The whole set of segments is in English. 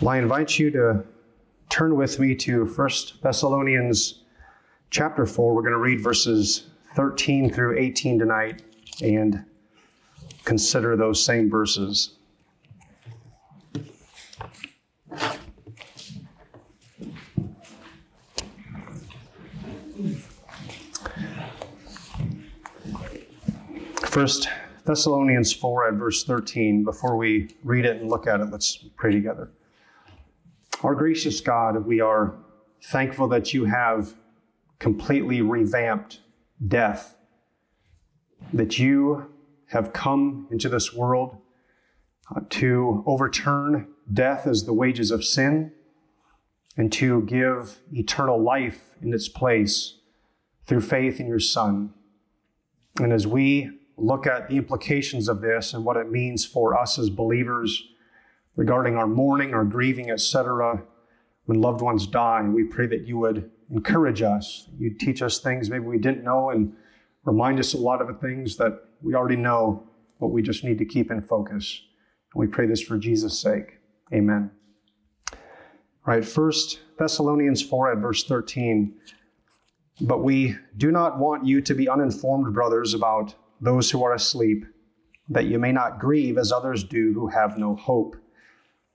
Well, I invite you to turn with me to 1 Thessalonians chapter 4. We're going to read verses 13 through 18 tonight and consider those same verses. First Thessalonians 4 at verse 13. Before we read it and look at it, let's pray together. Our gracious God, we are thankful that you have completely revamped death, that you have come into this world uh, to overturn death as the wages of sin and to give eternal life in its place through faith in your Son. And as we look at the implications of this and what it means for us as believers regarding our mourning, our grieving, etc., when loved ones die, we pray that you would encourage us. You'd teach us things maybe we didn't know and remind us a lot of the things that we already know, but we just need to keep in focus. And we pray this for Jesus' sake. Amen. All right, First Thessalonians 4 at verse 13. But we do not want you to be uninformed, brothers, about those who are asleep, that you may not grieve as others do who have no hope.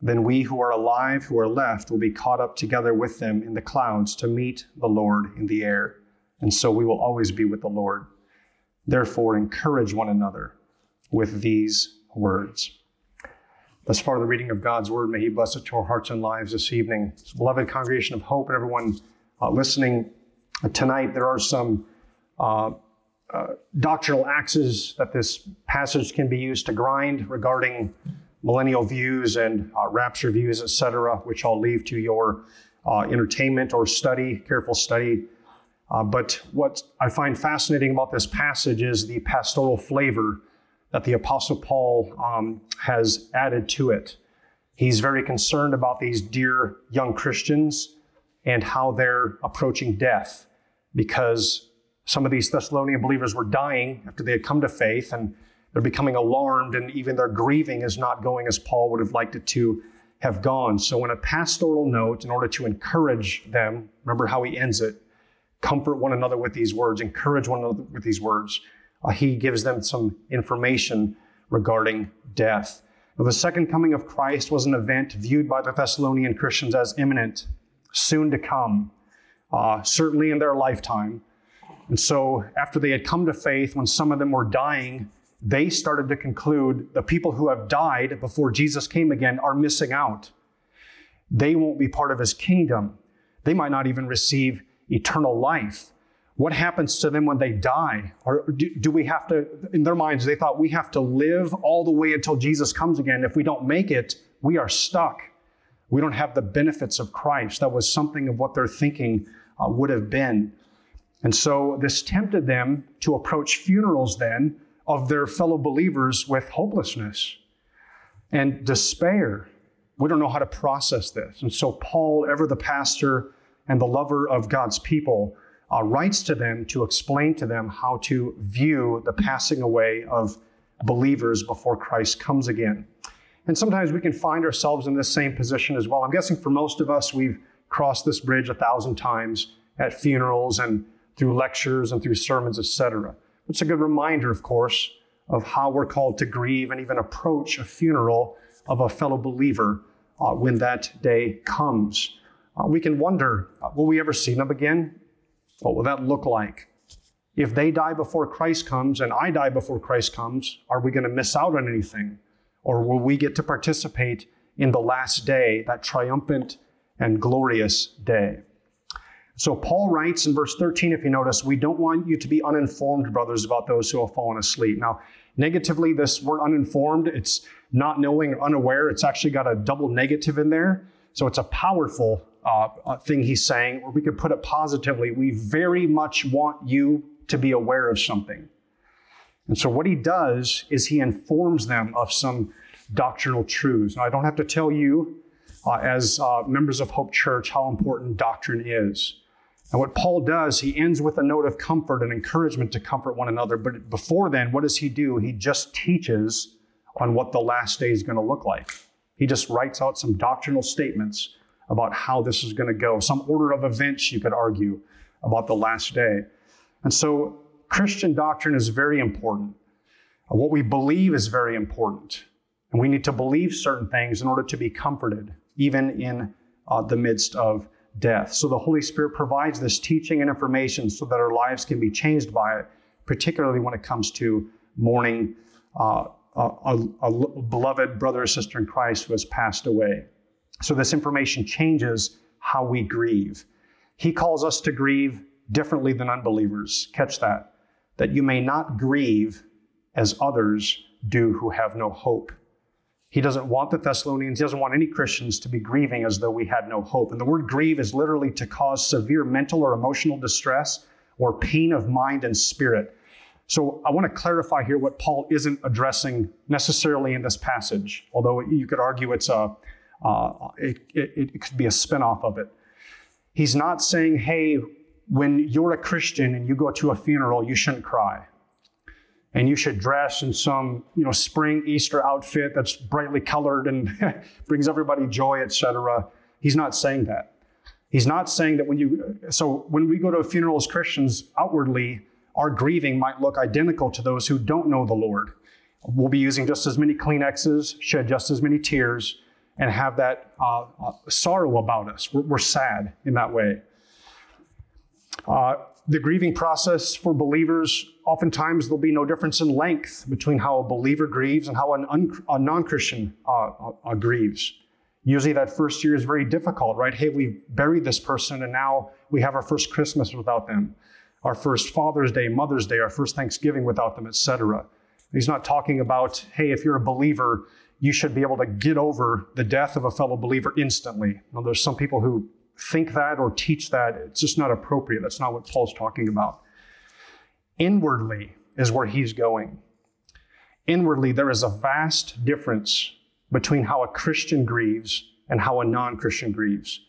Then we who are alive, who are left, will be caught up together with them in the clouds to meet the Lord in the air. And so we will always be with the Lord. Therefore, encourage one another with these words. Thus far, the reading of God's word, may He bless it to our hearts and lives this evening. Beloved congregation of hope and everyone uh, listening tonight, there are some uh, uh, doctrinal axes that this passage can be used to grind regarding millennial views and uh, rapture views, etc., which I'll leave to your uh, entertainment or study, careful study. Uh, but what I find fascinating about this passage is the pastoral flavor that the Apostle Paul um, has added to it. He's very concerned about these dear young Christians and how they're approaching death because some of these Thessalonian believers were dying after they had come to faith and they're becoming alarmed, and even their grieving is not going as Paul would have liked it to have gone. So, in a pastoral note, in order to encourage them, remember how he ends it comfort one another with these words, encourage one another with these words. Uh, he gives them some information regarding death. Now, the second coming of Christ was an event viewed by the Thessalonian Christians as imminent, soon to come, uh, certainly in their lifetime. And so, after they had come to faith, when some of them were dying, they started to conclude the people who have died before Jesus came again are missing out. They won't be part of his kingdom. They might not even receive eternal life. What happens to them when they die? Or do, do, we have to, in their minds, they thought we have to live all the way until Jesus comes again. If we don't make it, we are stuck. We don't have the benefits of Christ. That was something of what their thinking uh, would have been. And so this tempted them to approach funerals then of their fellow believers with hopelessness and despair. We don't know how to process this. And so, Paul, ever the pastor and the lover of God's people, uh, writes to them to explain to them how to view the passing away of believers before Christ comes again. And sometimes we can find ourselves in this same position as well. I'm guessing for most of us, we've crossed this bridge a thousand times at funerals and through lectures and through sermons, etc. It's a good reminder, of course, of how we're called to grieve and even approach a funeral of a fellow believer uh, when that day comes. Uh, we can wonder uh, will we ever see them again? What will that look like? If they die before Christ comes and I die before Christ comes, are we going to miss out on anything? Or will we get to participate in the last day, that triumphant and glorious day? So Paul writes in verse 13, if you notice, we don't want you to be uninformed, brothers, about those who have fallen asleep. Now, negatively, this word uninformed, it's not knowing or unaware. It's actually got a double negative in there. So it's a powerful uh, uh, thing he's saying, or we could put it positively. We very much want you to be aware of something. And so what he does is he informs them of some doctrinal truths. Now, I don't have to tell you, uh, as uh, members of Hope Church, how important doctrine is. And what Paul does, he ends with a note of comfort and encouragement to comfort one another. But before then, what does he do? He just teaches on what the last day is going to look like. He just writes out some doctrinal statements about how this is going to go, some order of events, you could argue, about the last day. And so Christian doctrine is very important. What we believe is very important. And we need to believe certain things in order to be comforted, even in uh, the midst of death. So the Holy Spirit provides this teaching and information so that our lives can be changed by it, particularly when it comes to mourning uh, a, a, a beloved brother or sister in Christ who has passed away. So this information changes how we grieve. He calls us to grieve differently than unbelievers. Catch that. That you may not grieve as others do who have no hope. He doesn't want the Thessalonians, he doesn't want any Christians to be grieving as though we had no hope. And the word grieve is literally to cause severe mental or emotional distress or pain of mind and spirit. So I want to clarify here what Paul isn't addressing necessarily in this passage, although you could argue it's a, uh, it, it, it could be a spinoff of it. He's not saying, hey, when you're a Christian and you go to a funeral, you shouldn't cry and you should dress in some you know spring easter outfit that's brightly colored and brings everybody joy etc he's not saying that. He's not saying that when you so when we go to a funeral as christians outwardly our grieving might look identical to those who don't know the lord. We'll be using just as many kleenexes shed just as many tears and have that uh, uh, sorrow about us. We're, we're, sad in that way. Uh, the grieving process for believers, oftentimes there'll be no difference in length between how a believer grieves and how an un- a non Christian uh, uh, grieves. Usually that first year is very difficult, right? Hey, we've buried this person and now we have our first Christmas without them, our first Father's Day, Mother's Day, our first Thanksgiving without them, etc. He's not talking about, hey, if you're a believer, you should be able to get over the death of a fellow believer instantly. Now, there's some people who think that or teach that. It's just not appropriate. That's not what Paul's talking about. Inwardly is where he's going. Inwardly, there is a vast difference between how a Christian grieves and how a non Christian grieves.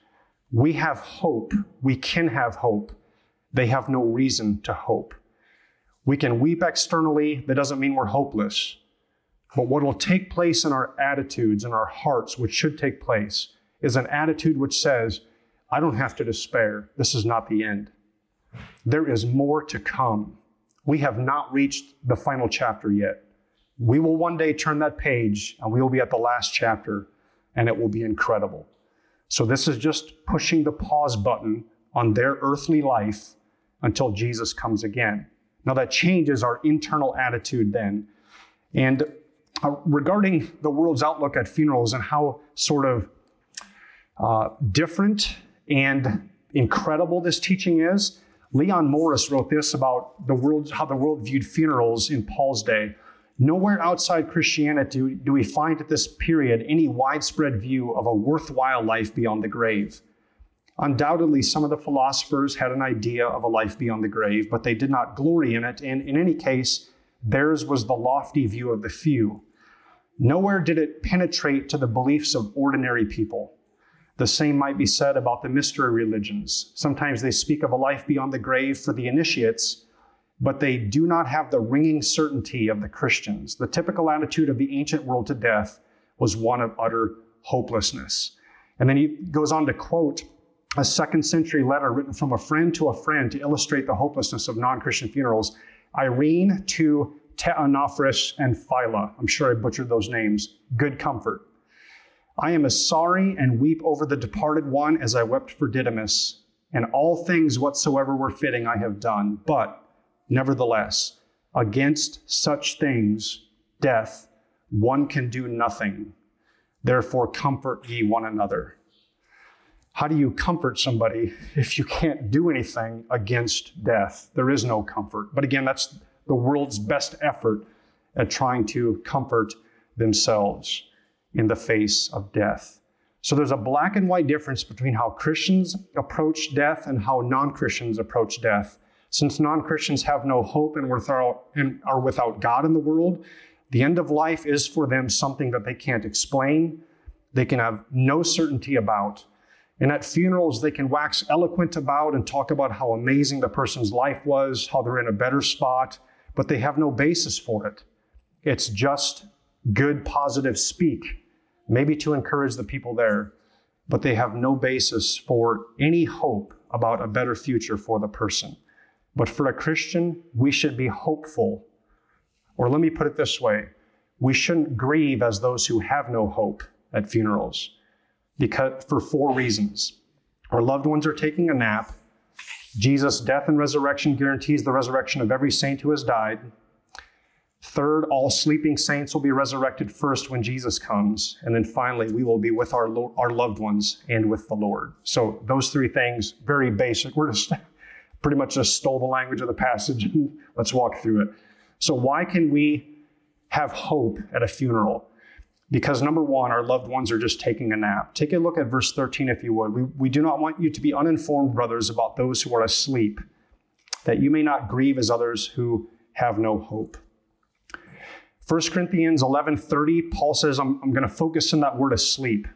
We have hope. We can have hope. They have no reason to hope. We can weep externally. That doesn't mean we're hopeless. But what will take place in our attitudes and our hearts, which should take place, is an attitude which says, I don't have to despair. This is not the end. There is more to come. We have not reached the final chapter yet. We will one day turn that page and we will be at the last chapter and it will be incredible. So, this is just pushing the pause button on their earthly life until Jesus comes again. Now, that changes our internal attitude then. And uh, regarding the world's outlook at funerals and how sort of uh, different and incredible this teaching is. Leon Morris wrote this about the world, how the world viewed funerals in Paul's day. Nowhere outside Christianity do we find at this period any widespread view of a worthwhile life beyond the grave. Undoubtedly, some of the philosophers had an idea of a life beyond the grave, but they did not glory in it, and in any case, theirs was the lofty view of the few. Nowhere did it penetrate to the beliefs of ordinary people. The same might be said about the mystery religions. Sometimes they speak of a life beyond the grave for the initiates, but they do not have the ringing certainty of the Christians. The typical attitude of the ancient world to death was one of utter hopelessness. And then he goes on to quote a second century letter written from a friend to a friend to illustrate the hopelessness of non Christian funerals. Irene to Teonophris and Phila. I'm sure I butchered those names. Good comfort. I am as sorry and weep over the departed one as I wept for Didymus, and all things whatsoever were fitting I have done. But, nevertheless, against such things, death, one can do nothing. Therefore, comfort ye one another. How do you comfort somebody if you can't do anything against death? There is no comfort. But again, that's the world's best effort at trying to comfort themselves in the face of death. So there's a black and white difference between how Christians approach death and how non Christians approach death. Since non Christians have no hope and, are without God in the world, the end of life is for them something that they can't explain, they can have no certainty about. And at funerals, they can wax eloquent about and talk about how amazing the person's life was, how they're in a better spot, but they have no basis for it. It's just good, positive speak maybe to encourage the people there, but they have no basis for any hope about a better future for the person. But for a Christian, we should be hopeful. Or let me put it this way we shouldn't grieve as those who have no hope at funerals because for four reasons. Our loved ones are taking a nap. Jesus' death and resurrection guarantees the resurrection of every saint who has died. Third, all sleeping saints will be resurrected first when Jesus comes. And then finally, we will be with our, our loved ones and with the Lord. So, those three things, very basic. We're just pretty much just stole the language of the passage. Let's walk through it. So, why can we have hope at a funeral? Because number one, our loved ones are just taking a nap. Take a look at verse 13, if you would. We, we do not want you to be uninformed, brothers, about those who are asleep, that you may not grieve as others who have no hope. 1 Corinthians 11:30, Paul says, I'm, I'm going to focus on that word asleep.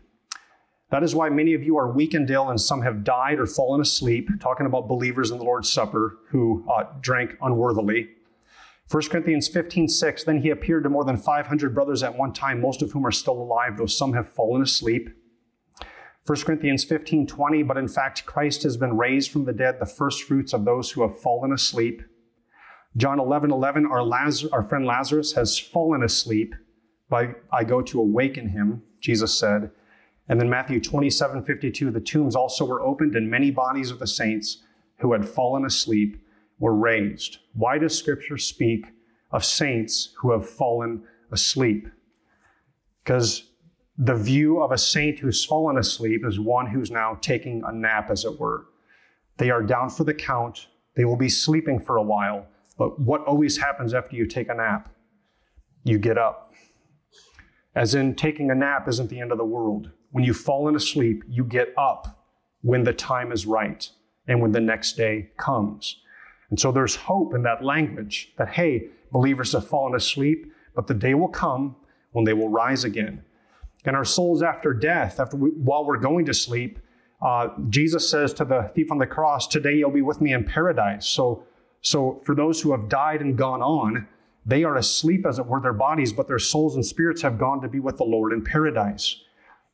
That is why many of you are weak and ill, and some have died or fallen asleep, talking about believers in the Lord's Supper who uh, drank unworthily. 1 Corinthians 15, 6, then he appeared to more than 500 brothers at one time, most of whom are still alive, though some have fallen asleep. 1 Corinthians 15, 20, but in fact, Christ has been raised from the dead, the first fruits of those who have fallen asleep. John 11, 11, our, our friend Lazarus has fallen asleep, but I go to awaken him, Jesus said. And then Matthew 27, 52, the tombs also were opened, and many bodies of the saints who had fallen asleep were raised. Why does Scripture speak of saints who have fallen asleep? Because the view of a saint who's fallen asleep is one who's now taking a nap, as it were. They are down for the count, they will be sleeping for a while but what always happens after you take a nap? You get up. As in, taking a nap isn't the end of the world. When you've fallen asleep, you get up when the time is right and when the next day comes. And so there's hope in that language that, hey, believers have fallen asleep, but the day will come when they will rise again. And our souls after death, after we, while we're going to sleep, uh, Jesus says to the thief on the cross, Today you'll be with me in paradise. So so for those who have died and gone on, they are asleep as it were their bodies, but their souls and spirits have gone to be with the Lord in paradise.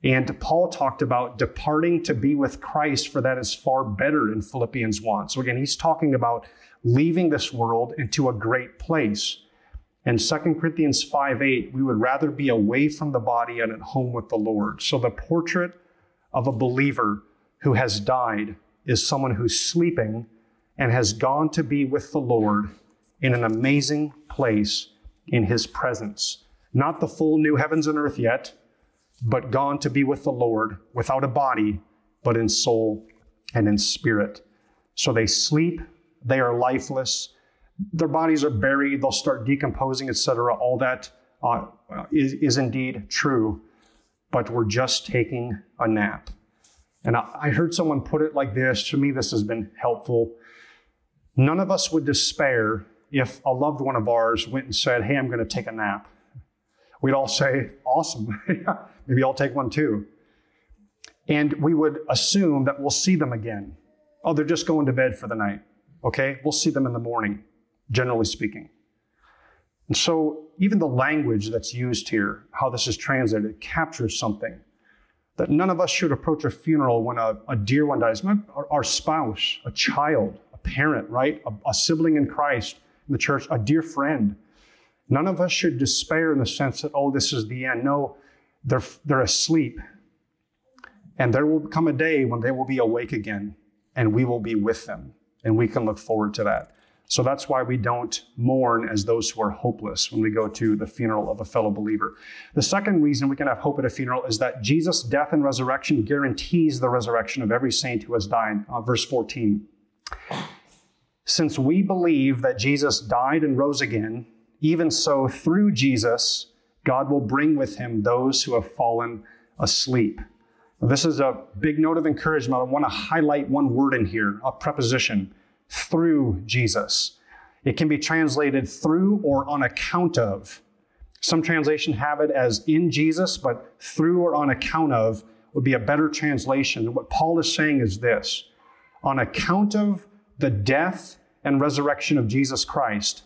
And Paul talked about departing to be with Christ, for that is far better in Philippians 1. So again, he's talking about leaving this world into a great place. In 2 Corinthians 5 8, we would rather be away from the body and at home with the Lord. So the portrait of a believer who has died is someone who's sleeping and has gone to be with the Lord in an amazing place in his presence. Not the full new heavens and earth yet, but gone to be with the Lord without a body, but in soul and in spirit. So they sleep, they are lifeless, their bodies are buried, they'll start decomposing, etc. All that uh, is, is indeed true, but we're just taking a nap. And I, I heard someone put it like this. To me, this has been helpful. None of us would despair if a loved one of ours went and said, Hey, I'm going to take a nap. We'd all say, Awesome. Maybe I'll take one too. And we would assume that we'll see them again. Oh, they're just going to bed for the night. Okay, we'll see them in the morning, generally speaking. And so, even the language that's used here, how this is translated, captures something that none of us should approach a funeral when a, a dear one dies. Our, our spouse, a child, parent, right? A, a sibling in Christ in the church, a dear friend. None of us should despair in the sense that, oh, this is the end. No, they're, they're asleep. And there will come a day when they will be awake again, and we will be with them, and we can look forward to that. So that's why we don't mourn as those who are hopeless when we go to the funeral of a fellow believer. The second reason we can have hope at a funeral is that Jesus' death and resurrection guarantees the resurrection of every saint who has died. Uh, verse 14. Since we believe that Jesus died and rose again, even so, through Jesus, God will bring with him those who have fallen asleep. This is a big note of encouragement. I want to highlight one word in here, a preposition, through Jesus. It can be translated through or on account of. Some translations have it as in Jesus, but through or on account of would be a better translation. What Paul is saying is this on account of the death and resurrection of Jesus Christ,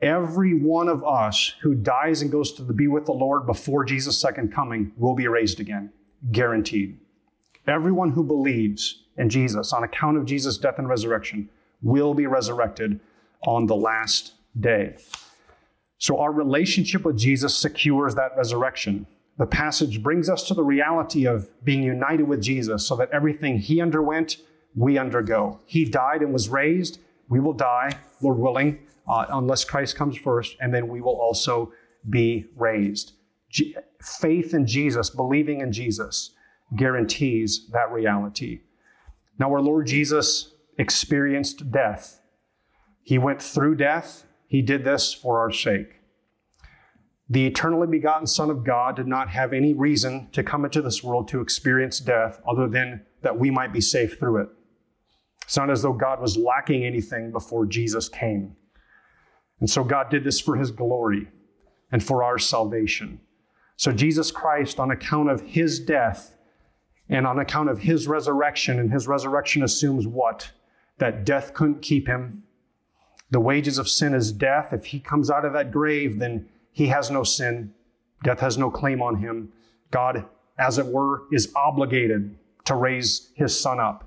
every one of us who dies and goes to be with the Lord before Jesus' second coming will be raised again. Guaranteed. Everyone who believes in Jesus on account of Jesus' death and resurrection will be resurrected on the last day. So our relationship with Jesus secures that resurrection. The passage brings us to the reality of being united with Jesus so that everything he underwent, we undergo. He died and was raised. We will die, Lord willing, uh, unless Christ comes first, and then we will also be raised. G- faith in Jesus, believing in Jesus, guarantees that reality. Now, our Lord Jesus experienced death. He went through death. He did this for our sake. The eternally begotten Son of God did not have any reason to come into this world to experience death other than that we might be safe through it. It's not as though God was lacking anything before Jesus came. And so God did this for his glory and for our salvation. So Jesus Christ, on account of his death and on account of his resurrection, and his resurrection assumes what? That death couldn't keep him. The wages of sin is death. If he comes out of that grave, then he has no sin. Death has no claim on him. God, as it were, is obligated to raise his son up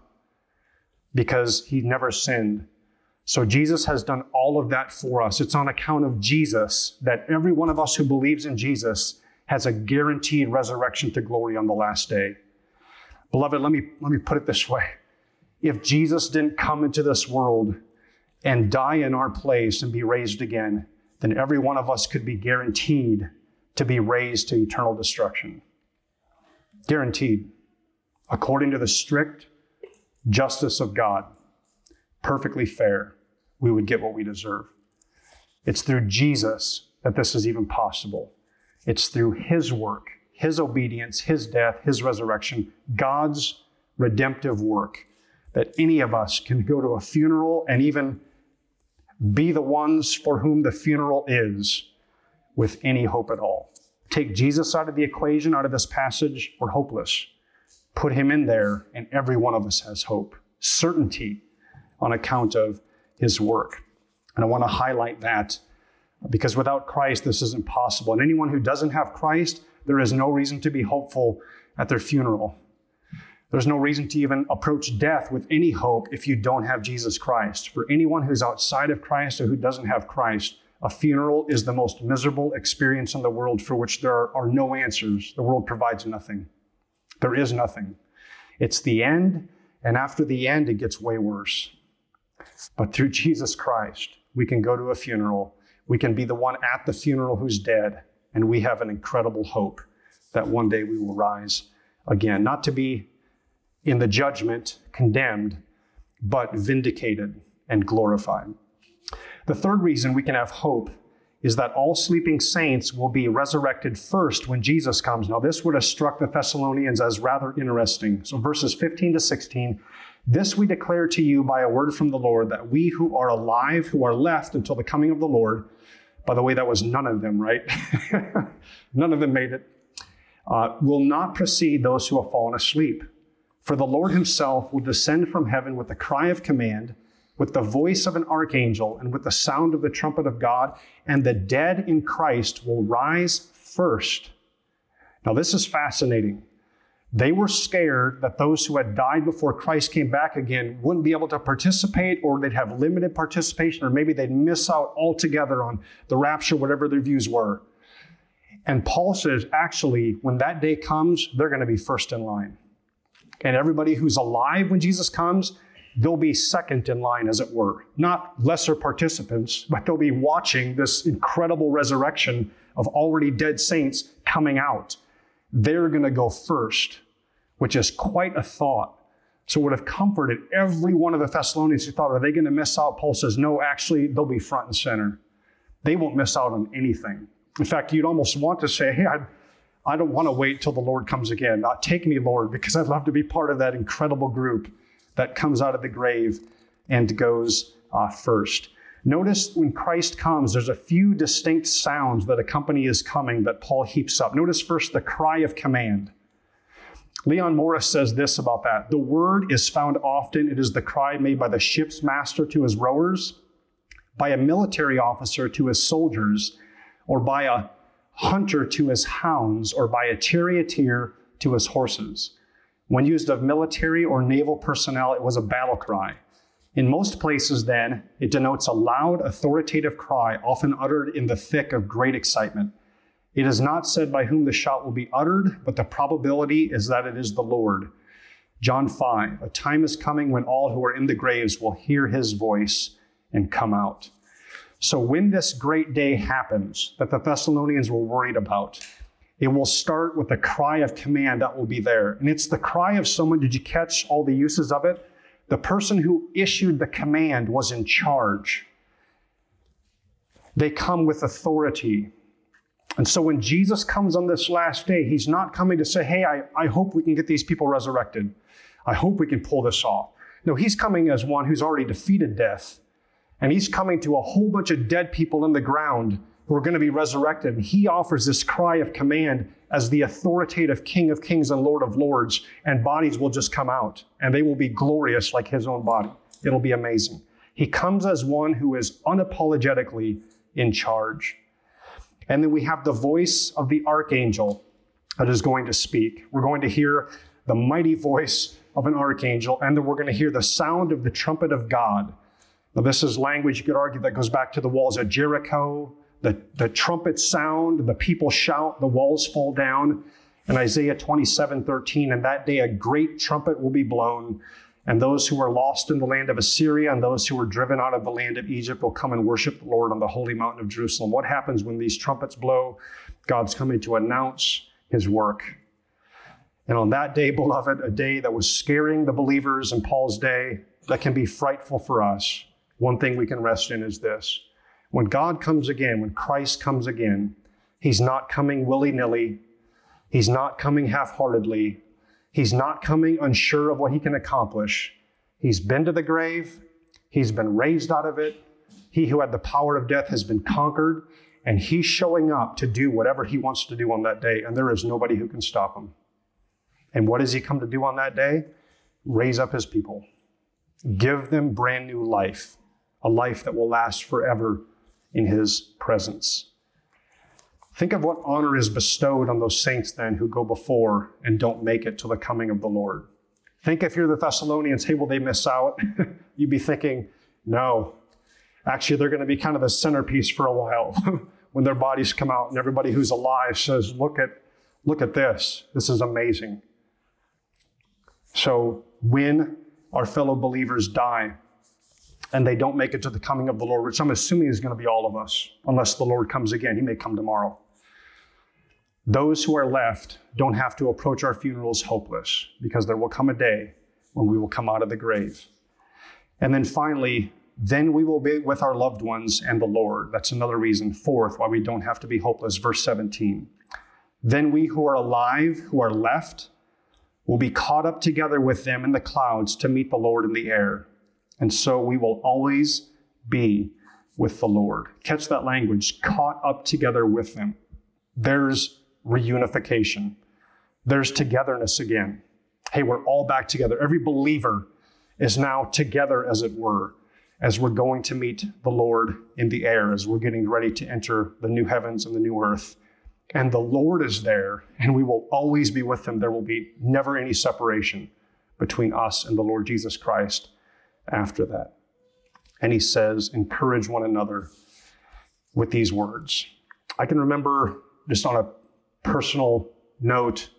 because he never sinned. So Jesus has done all of that for us. It's on account of Jesus that every one of us who believes in Jesus has a guaranteed resurrection to glory on the last day. Beloved, let me, let me put it this way. If Jesus didn't come into this world and die in our place and be raised again, then every one of us could be guaranteed to be raised to eternal destruction. Guaranteed, according to the strict justice of God, perfectly fair, we would get what we deserve. It's through Jesus that this is even possible. It's through His work, His obedience, His death, His resurrection, God's redemptive work, that any of us can go to a funeral and even be the ones for whom the funeral is with any hope at all. Take Jesus out of the equation, out of this passage, we're hopeless. Put him in there, and every one of us has hope, certainty on account of his work. And I want to highlight that because without Christ, this isn't possible. And anyone who doesn't have Christ, there is no reason to be hopeful at their funeral. There's no reason to even approach death with any hope if you don't have Jesus Christ. For anyone who's outside of Christ or who doesn't have Christ, a funeral is the most miserable experience in the world for which there are, no answers. The world provides nothing. There is nothing. It's the end, and after the end, it gets way worse. But through Jesus Christ, we can go to a funeral. We can be the one at the funeral who's dead, and we have an incredible hope that one day we will rise again, not to be in the judgment condemned, but vindicated and glorified. The third reason we can have hope is that all sleeping saints will be resurrected first when Jesus comes. Now, this would have struck the Thessalonians as rather interesting. So, verses 15 to 16 this we declare to you by a word from the Lord, that we who are alive, who are left until the coming of the Lord, by the way, that was none of them, right? none of them made it, uh, will not precede those who have fallen asleep. For the Lord himself will descend from heaven with a cry of command, with the voice of an archangel, and with the sound of the trumpet of God, and the dead in Christ will rise first. Now, this is fascinating. They were scared that those who had died before Christ came back again wouldn't be able to participate, or they'd have limited participation, or maybe they'd miss out altogether on the rapture, whatever their views were. And Paul says, actually, when that day comes, they're going to be first in line. And everybody who's alive when Jesus comes, they'll be second in line, as it were. Not lesser participants, but they'll be watching this incredible resurrection of already dead saints coming out. They're going to go first, which is quite a thought. So it would have comforted every one of the Thessalonians who thought, are they going to miss out? Paul says, no, actually, they'll be front and center. They won't miss out on anything. In fact, you'd almost want to say, hey, I'd, I don't want to wait till the Lord comes again. Not take me, Lord, because I'd love to be part of that incredible group that comes out of the grave and goes uh, first. Notice when Christ comes, there's a few distinct sounds that accompany his coming that Paul heaps up. Notice first the cry of command. Leon Morris says this about that. The word is found often. It is the cry made by the ship's master to his rowers, by a military officer to his soldiers, or by a hunter to his hounds, or by a charioteer to his horses. When used of military or naval personnel, it was a battle cry. In most places, then, it denotes a loud, authoritative cry, often uttered in the thick of great excitement. It is not said by whom the shot will be uttered, but the probability is that it is the Lord. John 5 A time is coming when all who are in the graves will hear his voice and come out. So, when this great day happens that the Thessalonians were worried about, it will start with the cry of command that will be there. And it's the cry of someone. Did you catch all the uses of it? The person who issued the command was in charge. They come with authority. And so when Jesus comes on this last day, he's not coming to say, Hey, I, I hope we can get these people resurrected. I hope we can pull this off. No, he's coming as one who's already defeated death. And he's coming to a whole bunch of dead people in the ground who are going to be resurrected. And he offers this cry of command as the authoritative King of Kings and Lord of Lords, and bodies will just come out and they will be glorious like his own body. It'll be amazing. He comes as one who is unapologetically in charge. And then we have the voice of the archangel that is going to speak. We're going to hear the mighty voice of an archangel, and then we're going to hear the sound of the trumpet of God. Now, this is language you could argue that goes back to the walls of Jericho, the, the trumpet sound, the people shout, the walls fall down. In Isaiah 27 13, and that day a great trumpet will be blown, and those who are lost in the land of Assyria and those who were driven out of the land of Egypt will come and worship the Lord on the holy mountain of Jerusalem. What happens when these trumpets blow? God's coming to announce his work. And on that day, beloved, a day that was scaring the believers in Paul's day, that can be frightful for us, one thing we can rest in is this when God comes again, when Christ comes again, He's not coming willy nilly. He's not coming half heartedly. He's not coming unsure of what He can accomplish. He's been to the grave, He's been raised out of it. He who had the power of death has been conquered, and He's showing up to do whatever He wants to do on that day, and there is nobody who can stop Him. And what does He come to do on that day? Raise up His people, give them brand new life, a life that will last forever in his presence. Think of what honor is bestowed on those saints then who go before and don't make it to the coming of the Lord. Think if you're the Thessalonians, hey, will they miss out? You'd be thinking, no. Actually, they're going to be kind of the centerpiece for a while when their bodies come out and everybody who's alive says, look at, look at this. This is amazing. So when our fellow believers die, and they don't make it to the coming of the Lord, which I'm assuming is going to be all of us, unless the Lord comes again. He may come tomorrow. Those who are left don't have to approach our funerals hopeless, because there will come a day when we will come out of the grave. And then finally, then we will be with our loved ones and the Lord. That's another reason, fourth, why we don't have to be hopeless. Verse 17. Then we who are alive, who are left, will be caught up together with them in the clouds to meet the Lord in the air. And so we will always be with the Lord. Catch that language, caught up together with Him. There's reunification, there's togetherness again. Hey, we're all back together. Every believer is now together, as it were, as we're going to meet the Lord in the air, as we're getting ready to enter the new heavens and the new earth. And the Lord is there, and we will always be with Him. There will be never any separation between us and the Lord Jesus Christ after that. And he says, encourage one another with these words. I can remember just on a personal note,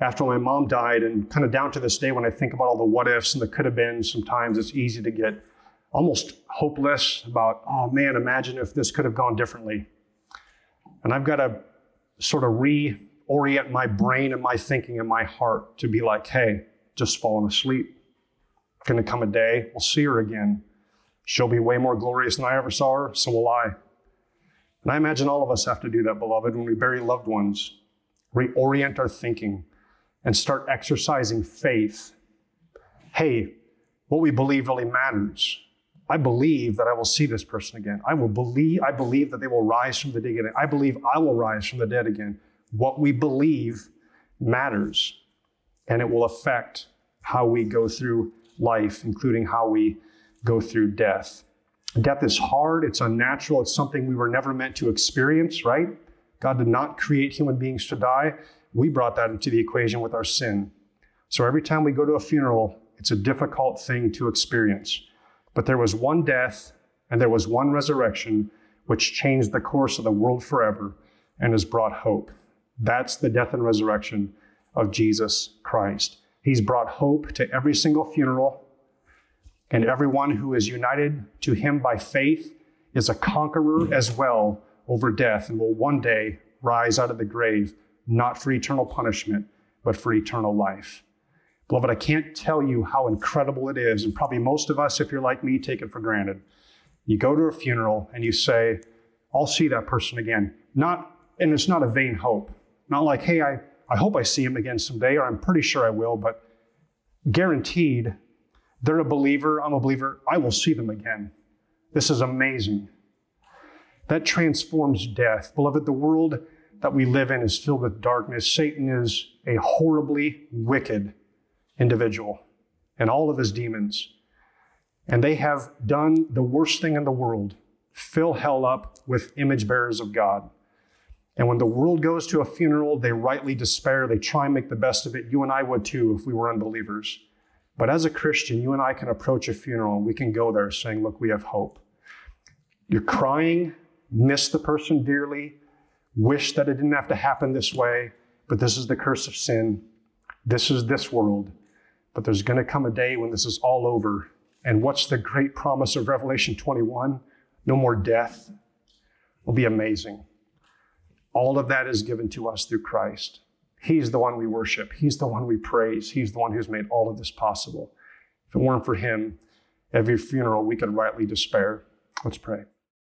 after my mom died, and kind of down to this day, when I think about all the what ifs and the could have been, sometimes it's easy to get almost hopeless about, oh man, imagine if this could have gone differently. And I've got to sort of reorient my brain and my thinking and my heart to be like, hey, just falling asleep going to come a day, we'll see her again. She'll be way more glorious than I ever saw her, so will I. And I imagine all of us have to do that, beloved, when we bury loved ones. reorient our thinking, and start exercising faith. Hey, what we believe really matters. I believe that I will see this person again. I will believe, I believe that they will rise from the dead again. I believe I will rise from the dead again. What we believe matters, and it will affect how we go through life, including how we go through death. Death is hard, it's unnatural, it's something we were never meant to experience, right? God did not create human beings to die. We brought that into the equation with our sin. So every time we go to a funeral, it's a difficult thing to experience. But there was one death and there was one resurrection which changed the course of the world forever and has brought hope. That's the death and resurrection of Jesus Christ. He's brought hope to every single funeral, and everyone who is united to him by faith is a conqueror as well over death and will one day rise out of the grave, not for eternal punishment, but for eternal life. Beloved, I can't tell you how incredible it is, and probably most of us, if you're like me, take it for granted. You go to a funeral and you say, I'll see that person again. Not, and it's not a vain hope. Not like, hey, I, I hope I see him again someday, or I'm pretty sure I will, but guaranteed, they're a believer, I'm a believer, I will see them again. This is amazing. That transforms death. Beloved, the world that we live in is filled with darkness. Satan is a horribly wicked individual and all of his demons. And they have done the worst thing in the world fill hell up with image bearers of God. And when the world goes to a funeral, they rightly despair. They try and make the best of it. You and I would too if we were unbelievers. But as a Christian, you and I can approach a funeral and we can go there saying, Look, we have hope. You're crying, miss the person dearly, wish that it didn't have to happen this way, but this is the curse of sin. This is this world. But there's going to come a day when this is all over. And what's the great promise of Revelation 21? No more death. It'll be amazing. All of that is given to us through Christ. He's the one we worship. He's the one we praise. He's the one who's made all of this possible. If it weren't for Him, every funeral we could rightly despair. Let's pray.